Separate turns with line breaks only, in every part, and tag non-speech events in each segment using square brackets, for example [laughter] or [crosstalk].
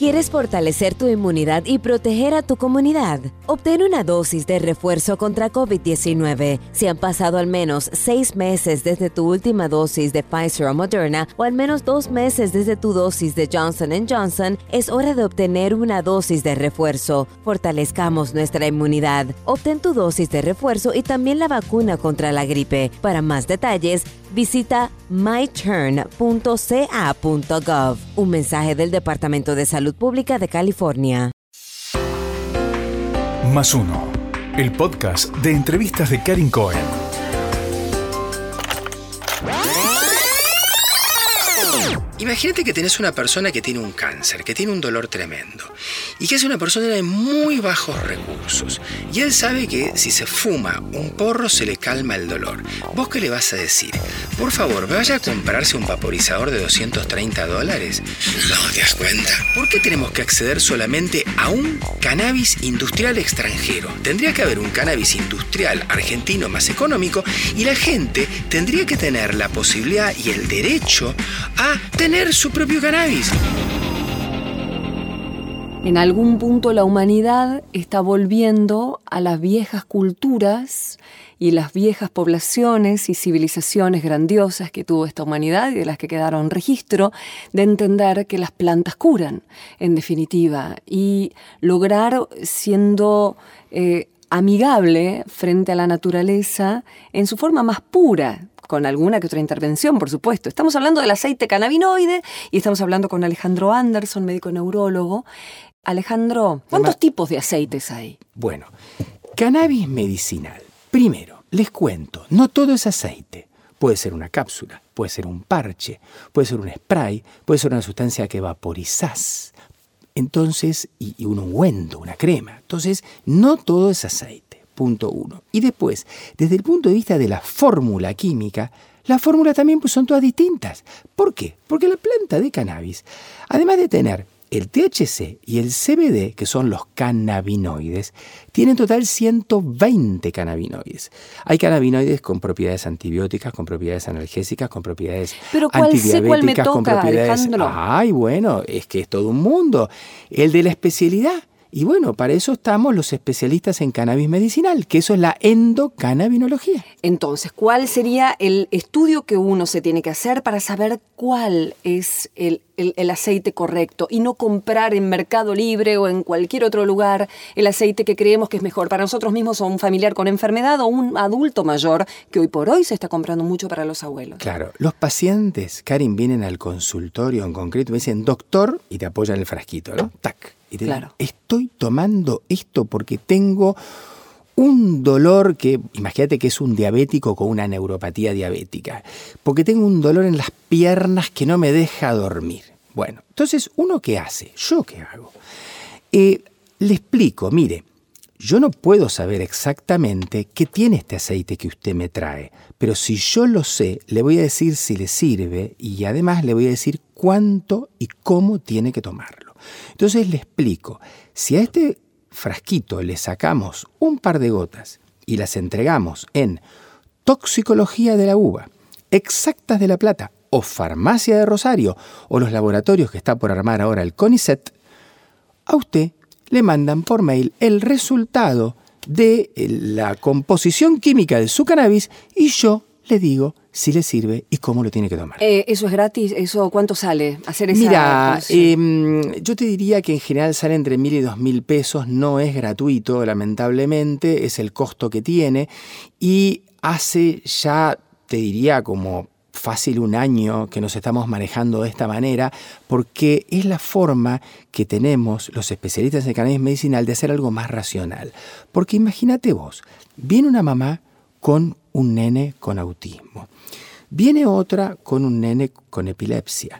¿Quieres fortalecer tu inmunidad y proteger a tu comunidad? Obtén una dosis de refuerzo contra COVID-19. Si han pasado al menos seis meses desde tu última dosis de Pfizer o Moderna o al menos dos meses desde tu dosis de Johnson Johnson, es hora de obtener una dosis de refuerzo. Fortalezcamos nuestra inmunidad. Obtén tu dosis de refuerzo y también la vacuna contra la gripe. Para más detalles, visita myturn.ca.gov. Un mensaje del Departamento de Salud Pública de California.
Más uno. El podcast de entrevistas de Karin Cohen.
Imagínate que tenés una persona que tiene un cáncer, que tiene un dolor tremendo, y que es una persona de muy bajos recursos. Y él sabe que si se fuma un porro se le calma el dolor. ¿Vos qué le vas a decir? Por favor, vaya a comprarse un vaporizador de 230 dólares. No, ¿te das cuenta? ¿Por qué tenemos que acceder solamente a un cannabis industrial extranjero? Tendría que haber un cannabis industrial argentino más económico y la gente tendría que tener la posibilidad y el derecho a tener su propio cannabis.
En algún punto la humanidad está volviendo a las viejas culturas y las viejas poblaciones y civilizaciones grandiosas que tuvo esta humanidad y de las que quedaron registro, de entender que las plantas curan, en definitiva, y lograr siendo eh, amigable frente a la naturaleza en su forma más pura, con alguna que otra intervención, por supuesto. Estamos hablando del aceite cannabinoide y estamos hablando con Alejandro Anderson, médico neurólogo. Alejandro, ¿cuántos tipos de aceites hay?
Bueno, cannabis medicinal. Primero, les cuento, no todo es aceite. Puede ser una cápsula, puede ser un parche, puede ser un spray, puede ser una sustancia que vaporizás. Entonces, y, un ungüento, una crema. Entonces, no todo es aceite punto uno. Y después, desde el punto de vista de la fórmula química, las fórmulas también pues, son todas distintas. ¿Por qué? Porque la planta de cannabis, además de tener el THC y el CBD, que son los cannabinoides, tienen en total 120 cannabinoides. Hay cannabinoides con propiedades antibióticas, con propiedades analgésicas, con propiedades
Pero ¿cuál
antidiabéticas,
me
con
toca,
propiedades.
Alejandro?
Ay, bueno, es que es todo un mundo. El de la especialidad. Y bueno, para eso estamos los especialistas en cannabis medicinal, que eso es la endocannabinología.
Entonces, ¿cuál sería el estudio que uno se tiene que hacer para saber cuál es el, el- el aceite correcto y no comprar en Mercado Libre o en cualquier otro lugar el aceite que creemos que es mejor para nosotros mismos o un familiar con enfermedad o un adulto mayor que hoy por hoy se está comprando mucho para los abuelos?
Claro, los pacientes, Karin, vienen al consultorio en concreto y me dicen, doctor, y te apoyan el frasquito, ¿no? Tac. Y te
Claro.
estoy tomando esto porque tengo un dolor que, imagínate que es un diabético con una neuropatía diabética, porque tengo un dolor en las piernas que no me deja dormir. Bueno, entonces, ¿uno qué hace? ¿Yo qué hago? Eh, le explico, mire, yo no puedo saber exactamente qué tiene este aceite que usted me trae, pero si yo lo sé, le voy a decir si le sirve y además le voy a decir cuánto y cómo tiene que tomarlo. Entonces le explico, si a este frasquito le sacamos un par de gotas y las entregamos en toxicología de la uva, exactas de la plata o farmacia de Rosario o los laboratorios que está por armar ahora el CONICET, a usted le mandan por mail el resultado de eh, la composición química de su cannabis y yo le digo si le sirve y cómo lo tiene que tomar.
Eh, ¿Eso es gratis? ¿Eso cuánto sale? Hacer esa
Mira, em, yo te diría que en general sale entre mil y dos mil pesos, no es gratuito, lamentablemente, es el costo que tiene y hace ya, te diría, como fácil un año que nos estamos manejando de esta manera, porque es la forma que tenemos los especialistas en cannabis medicinal de hacer algo más racional. Porque imagínate vos, viene una mamá con un nene con autismo. Viene otra con un nene con epilepsia.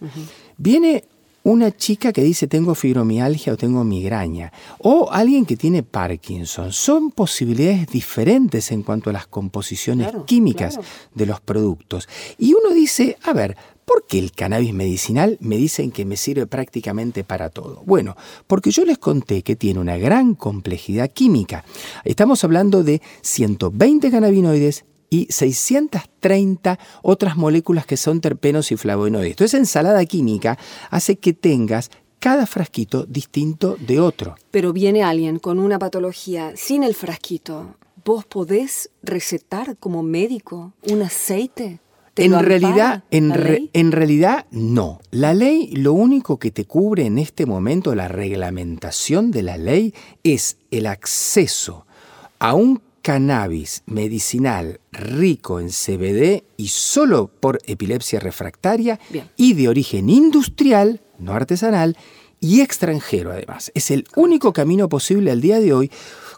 Viene una chica que dice tengo fibromialgia o tengo migraña. O alguien que tiene Parkinson. Son posibilidades diferentes en cuanto a las composiciones
Claro,
químicas
claro.
de los productos. Y uno dice, a ver, ¿por qué el cannabis medicinal me dicen que me sirve prácticamente para todo? Bueno, porque yo les conté que tiene una gran complejidad química. Estamos hablando de 120 cannabinoides y 630 otras moléculas que son terpenos y flavonoides. Entonces, ensalada química hace que tengas cada frasquito distinto de otro.
Pero viene alguien con una patología sin el frasquito. ¿Vos podés recetar como médico un aceite? ¿Te
En realidad, en, re- en realidad no. La ley lo único que te cubre en este momento, la reglamentación de la ley, es el acceso a un cannabis medicinal rico en CBD y solo por epilepsia refractaria
Bien.
y de origen industrial, no artesanal, y extranjero además. Es el único camino posible al día de hoy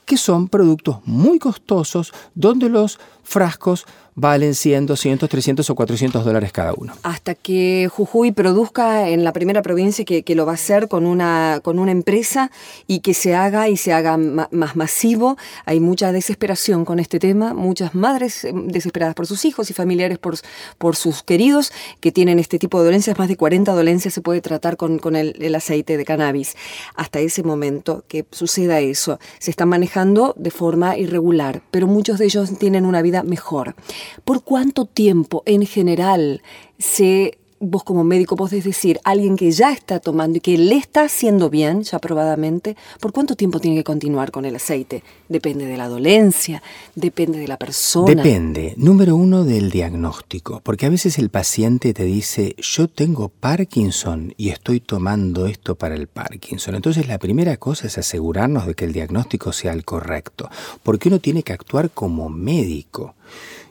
que son productos muy costosos donde los frascos valen 100, 200, 300 o 400 dólares cada uno.
hasta que Jujuy produzca en la primera provincia que, lo va a hacer con una, con una empresa y que se haga y se haga ma- más masivo. Hay mucha desesperación con este tema, muchas madres eh, desesperadas por sus hijos y familiares por, por sus queridos que tienen este tipo de dolencias. Más de 40 dolencias se puede tratar con, con el aceite de cannabis. Hasta ese momento que suceda eso, se están manejando de forma irregular, pero muchos de ellos tienen una vida mejor. ¿Por cuánto tiempo en general se, vos como médico podés decir, alguien que ya está tomando y que le está haciendo bien, ya probadamente, ¿por cuánto tiempo tiene que continuar con el aceite? Depende de la dolencia, depende de la persona.
Depende, número uno, del diagnóstico, porque a veces el paciente te dice, yo tengo Parkinson y estoy tomando esto para el Parkinson. Entonces la primera cosa es asegurarnos de que el diagnóstico sea el correcto, porque uno tiene que actuar como médico.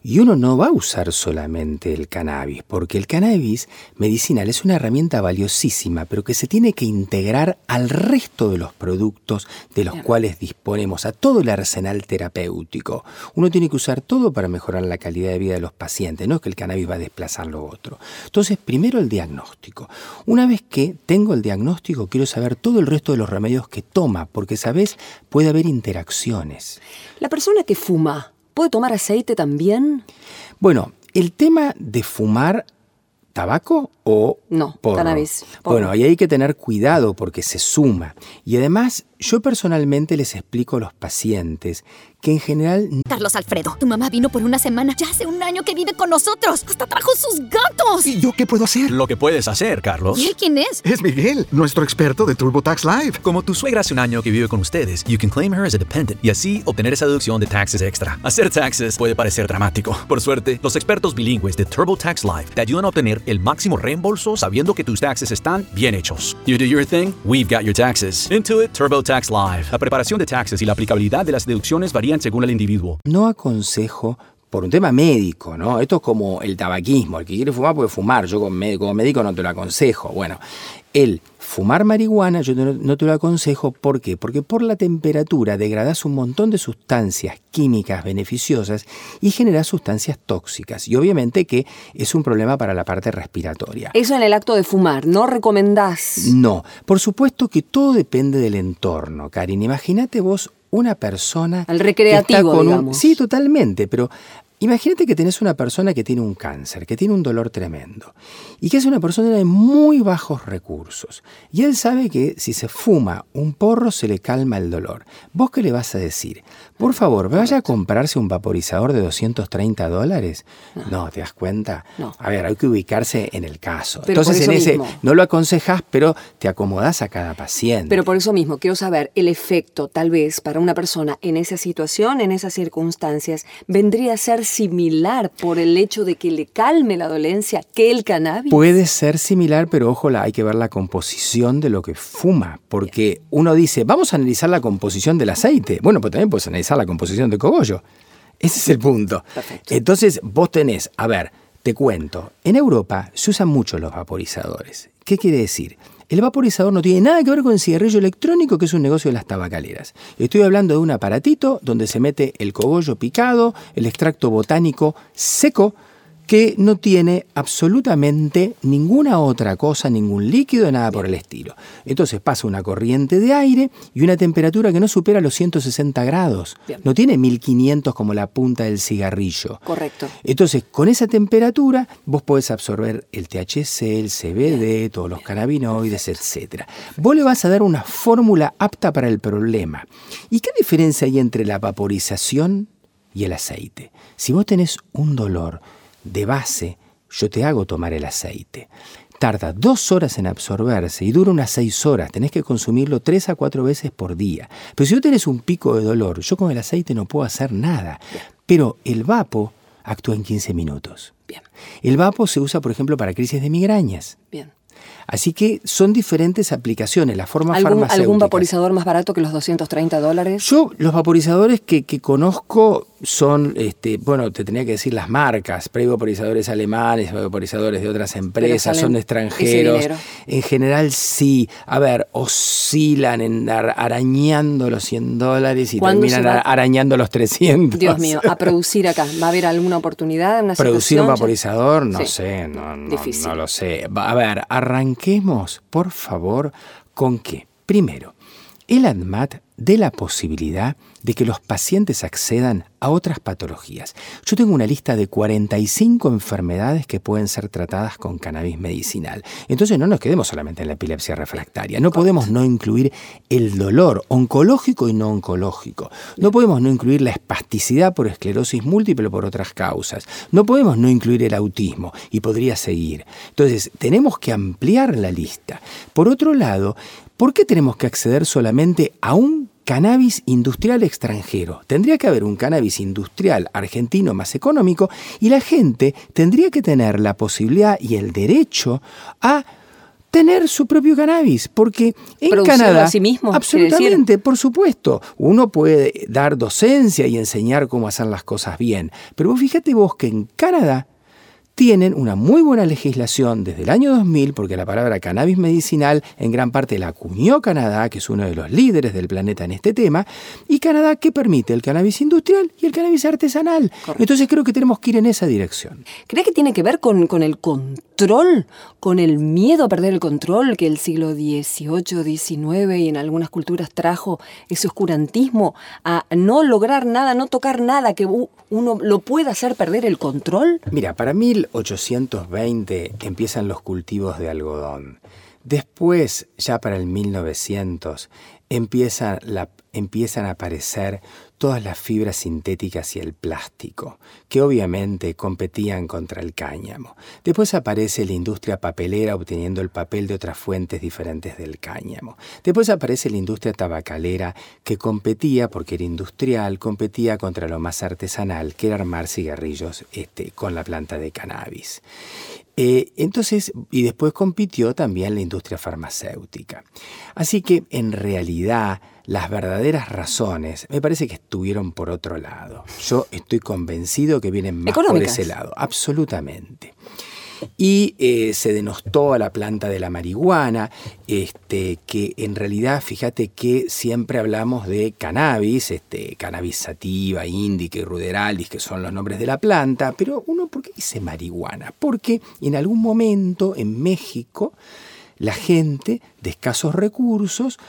Y uno no va a usar solamente el cannabis, porque el cannabis medicinal es una herramienta valiosísima, pero que se tiene que integrar al resto de los productos de los cuales disponemos, a todo el arsenal terapéutico. Uno tiene que usar todo para mejorar la calidad de vida de los pacientes, no es que el cannabis va a desplazar lo otro. Entonces, primero el diagnóstico. Una vez que tengo el diagnóstico, quiero saber todo el resto de los remedios que toma, porque, ¿sabes? Puede haber interacciones.
La persona que fuma, ¿puede tomar aceite también?
Bueno, el tema de fumar tabaco o
No,
porro.
cannabis, porro.
Bueno, ahí hay que tener cuidado porque se suma. Y además, yo personalmente les explico a los pacientes que en general
Carlos Alfredo, tu mamá vino por una semana. Ya hace un año que vive con nosotros. Hasta trajo sus gatos.
¿Y yo qué puedo hacer?
Lo que puedes hacer, Carlos.
¿Y él quién es?
Es Miguel, nuestro experto de TurboTax Live.
Como tu suegra hace un año que vive con ustedes, you can claim her as a dependent y así obtener esa deducción de taxes extra. Hacer taxes puede parecer dramático. Por suerte, los expertos bilingües de TurboTax Live te ayudan a obtener el máximo reembolso sabiendo que tus taxes están bien hechos. You do your thing, we've got your taxes. Intuit TurboTax La preparación de taxes y la aplicabilidad de las deducciones varían según el individuo.
no aconsejo por un tema médico, ¿no? Esto es como el tabaquismo, el que quiere fumar puede fumar, yo como médico, como médico no te lo aconsejo. Bueno, el fumar marihuana yo no, te lo aconsejo, ¿por qué? Porque por la temperatura degradas un montón de sustancias químicas beneficiosas y generas sustancias tóxicas. Y obviamente que es un problema para la parte respiratoria.
Eso en el acto de fumar, ¿no recomendás?
No, por supuesto que todo depende del entorno, Karin. Imagínate vos una persona...
Al
que
recreativo,
está con un-. Sí, totalmente, pero imagínate que tenés una persona que tiene un cáncer, que tiene un dolor tremendo, y que es una persona de muy bajos recursos. Y él sabe que si se fuma un porro se le calma el dolor. ¿Vos qué le vas a decir? Por favor, vaya a comprarse un vaporizador de 230 dólares. No, ¿te das cuenta?
No.
A ver, hay que ubicarse en el caso.
Pero
Entonces, en ese,
mismo.
no lo aconsejas, pero te acomodás a cada paciente.
Pero por eso mismo, quiero saber el efecto, tal vez, para una persona en esa situación, en esas circunstancias, vendría a ser similar por el hecho de que le calme la dolencia que el cannabis.
Puede ser similar, pero ojo, hay que ver la composición de lo que fuma, porque uno dice, vamos a analizar la composición del aceite. Bueno, pues también puedes analizar la composición del cogollo. Ese es el punto.
Perfecto.
Entonces, vos tenés, a ver, te cuento, en Europa se usan mucho los vaporizadores. ¿Qué quiere decir? El vaporizador no tiene nada que ver con el cigarrillo electrónico, que es un negocio de las tabacaleras. Estoy hablando de un aparatito donde se mete el cogollo picado, el extracto botánico seco, que no tiene absolutamente ninguna otra cosa, ningún líquido, nada por el estilo. Entonces pasa una corriente de aire y una temperatura que no supera los 160 grados.
Bien.
No tiene 1500 como la punta del cigarrillo.
Correcto.
Entonces, con esa temperatura, vos podés absorber el THC, el CBD, todos los cannabinoides, etc. Vos le vas a dar una fórmula apta para el problema. ¿Y qué diferencia hay entre la vaporización y el aceite? Si vos tenés un dolor de base, yo te hago tomar el aceite. tarda dos horas en absorberse y dura unas seis horas. Tenés que consumirlo tres a cuatro veces por día. Pero si tú tenés un pico de dolor, yo con el aceite no puedo hacer nada. Pero el vapo actúa en 15 minutos.
Bien,
El vapo se usa, por ejemplo, para crisis de migrañas.
bien.
Así que son diferentes aplicaciones. La forma
¿Algún,
farmacéutica.
¿Algún vaporizador más barato que los 230 dólares?
Yo, los vaporizadores que, que conozco son, este, bueno, te tenía que decir las marcas, pero hay vaporizadores alemanes, vaporizadores de otras empresas, son extranjeros. En general sí, a ver, oscilan en ar- arañando los 100 dólares y
¿Cuándo
terminan
va?
arañando los 300.
Dios mío, a [laughs] producir acá. ¿Va a haber alguna oportunidad? Una
Producir un vaporizador, no
Sí.
sé, no, no-
Difícil.
no lo sé. A ver, arranquemos, por favor, con que, primero, el ADMAT dé la posibilidad de que los pacientes accedan a otras patologías. Yo tengo una lista de 45 enfermedades que pueden ser tratadas con cannabis medicinal. Entonces no nos quedemos solamente en la epilepsia refractaria. No podemos no incluir el dolor oncológico y no oncológico. No podemos no incluir la espasticidad por esclerosis múltiple o por otras causas. No podemos no incluir el autismo y podría seguir. Entonces tenemos que ampliar la lista. Por otro lado, ¿por qué tenemos que acceder solamente a un cannabis industrial extranjero. Tendría que haber un cannabis industrial argentino más económico y la gente tendría que tener la posibilidad y el derecho a tener su propio cannabis, porque en Canadá
a sí mismo,
absolutamente, por supuesto, uno puede dar docencia y enseñar cómo hacer las cosas bien, pero vos fíjate vos que en Canadá tienen una muy buena legislación desde el año 2000, porque la palabra cannabis medicinal en gran parte la acuñó Canadá, que es uno de los líderes del planeta en este tema, y Canadá que permite el cannabis industrial y el cannabis artesanal. Entonces creo que tenemos que ir en esa dirección.
¿Cree que tiene que ver con, con el control, con el miedo a perder el control que el siglo XVIII, XIX y en algunas culturas trajo ese oscurantismo a no lograr nada, no tocar nada, que uno lo pueda hacer perder el control?
Mira, para 1820 empiezan los cultivos de algodón. Después, ya para el 1900, empiezan, empiezan a aparecer todas las fibras sintéticas y el plástico, que obviamente competían contra el cáñamo. Después aparece la industria papelera obteniendo el papel de otras fuentes diferentes del cáñamo. Después aparece la industria tabacalera que competía, porque era industrial, competía contra lo más artesanal, que era armar cigarrillos este, con la planta de cannabis. Eh, entonces, y después compitió también la industria farmacéutica. Así que en realidad las verdaderas razones me parece que estuvieron por otro lado. Yo estoy convencido que vienen más por ese lado, absolutamente. Y eh, se denostó a la planta de la marihuana, este, que en realidad, fíjate que siempre hablamos de cannabis, este, cannabis sativa, índica y ruderalis, que son los nombres de la planta, pero uno, ¿por qué dice marihuana? Porque en algún momento en México, la gente de escasos recursos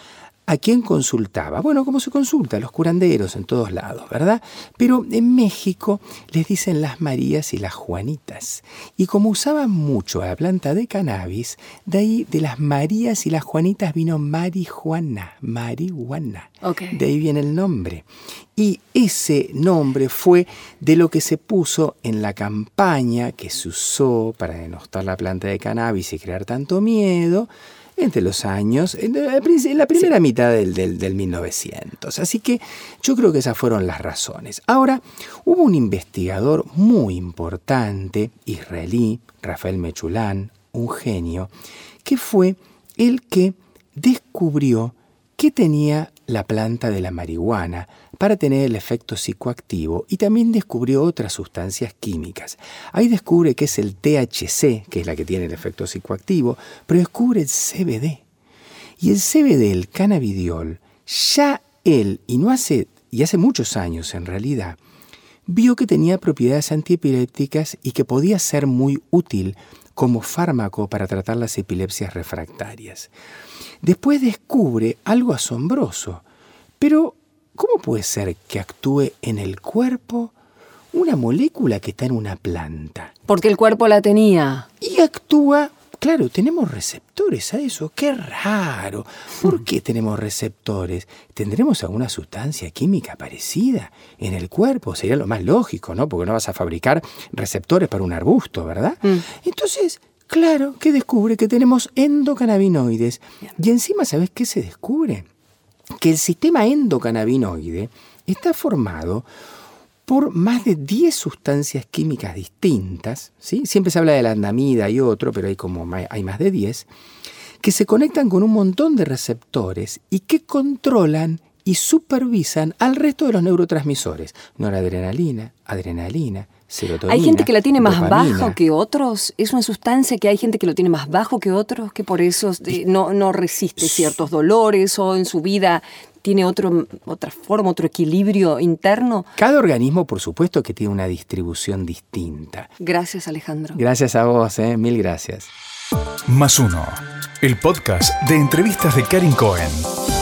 ¿A quién consultaba? Bueno, como se consulta, a los curanderos en todos lados, ¿verdad? Pero en México les dicen las Marías y las Juanitas. Y como usaban mucho la planta de cannabis, de ahí de las Marías y las Juanitas vino marihuana, marihuana.
Ok.
De ahí viene el nombre. Y ese nombre fue de lo que se puso en la campaña que se usó para denostar la planta de cannabis y crear tanto miedo entre los años, en la, en la primera mitad del, del, del 1900. Así que yo creo que esas fueron las razones. Ahora, hubo un investigador muy importante, israelí, Rafael Mechulán, un genio, que fue el que descubrió que tenía la planta de la marihuana para tener el efecto psicoactivo y también descubrió otras sustancias químicas. Ahí descubre que es el THC, que es la que tiene el efecto psicoactivo, pero descubre el CBD. Y el CBD, el cannabidiol, ya él, y no hace, y hace muchos años en realidad, vio que tenía propiedades antiepilépticas y que podía ser muy útil como fármaco para tratar las epilepsias refractarias. Después descubre algo asombroso, pero ¿cómo puede ser que actúe en el cuerpo una molécula que está en una planta?
Porque el cuerpo la tenía.
Y actúa, claro, tenemos receptores a eso, qué raro. ¿Por qué tenemos receptores? ¿Tendremos alguna sustancia química parecida en el cuerpo? Sería lo más lógico, ¿no? Porque no vas a fabricar receptores para un arbusto, ¿verdad? Entonces, Claro, que descubre que tenemos endocannabinoides. Y encima, ¿sabes qué se descubre? Que el sistema endocannabinoide está formado por más de 10 sustancias químicas distintas, ¿sí? siempre se habla de la andamida y otro, pero hay, como, hay más de 10, que se conectan con un montón de receptores y que controlan y supervisan al resto de los neurotransmisores, noradrenalina, adrenalina, serotonina.
Hay gente que la tiene más bajo que otros, es una sustancia que hay gente que lo tiene más bajo que otros, que por eso eh, no, no resiste ciertos dolores o en su vida tiene otro, otra forma, otro equilibrio interno.
Cada organismo, por supuesto, que tiene una distribución distinta.
Gracias, Alejandro.
Gracias a vos, ¿eh? mil gracias.
Más uno, el podcast de entrevistas de Karin Cohen.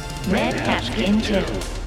Red Cash 2.